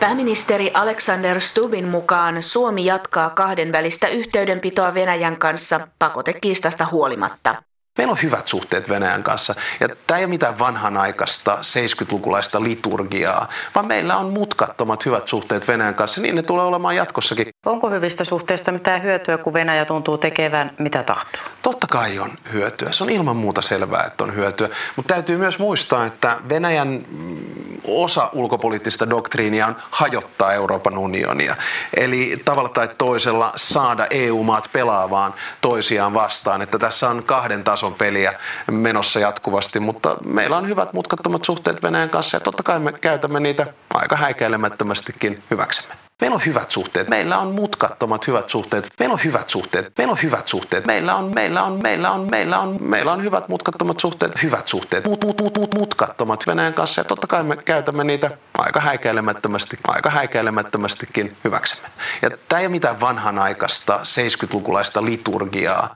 Pääministeri Alexander Stubin mukaan Suomi jatkaa kahdenvälistä yhteydenpitoa Venäjän kanssa pakotekiistasta huolimatta. Meillä on hyvät suhteet Venäjän kanssa. Ja tämä ei ole mitään vanhanaikaista 70-lukulaista liturgiaa, vaan meillä on mutkattomat hyvät suhteet Venäjän kanssa. Niin ne tulee olemaan jatkossakin. Onko hyvistä suhteista mitään hyötyä, kun Venäjä tuntuu tekevän mitä tahtoo? Totta kai on hyötyä. Se on ilman muuta selvää, että on hyötyä. Mutta täytyy myös muistaa, että Venäjän osa ulkopoliittista doktriinia on hajottaa Euroopan unionia. Eli tavalla tai toisella saada EU-maat pelaavaan toisiaan vastaan. Että tässä on kahden tason peliä menossa jatkuvasti, mutta meillä on hyvät mutkattomat suhteet Venäjän kanssa ja totta kai me käytämme niitä aika häikäilemättömästikin hyväksemme. Meillä on hyvät suhteet. Meillä on mutkattomat hyvät suhteet. Meillä on hyvät suhteet. Meillä on hyvät suhteet. Meillä on, meillä on, meillä on, meillä on, meillä on hyvät mutkattomat suhteet. Hyvät suhteet. Mut, mut, mut, mut, mutkattomat Venäjän kanssa. Ja totta kai me käytämme niitä aika häikäilemättömästi, aika häikäilemättömästikin hyväksemme. Ja tämä ei ole mitään vanhanaikaista 70-lukulaista liturgiaa,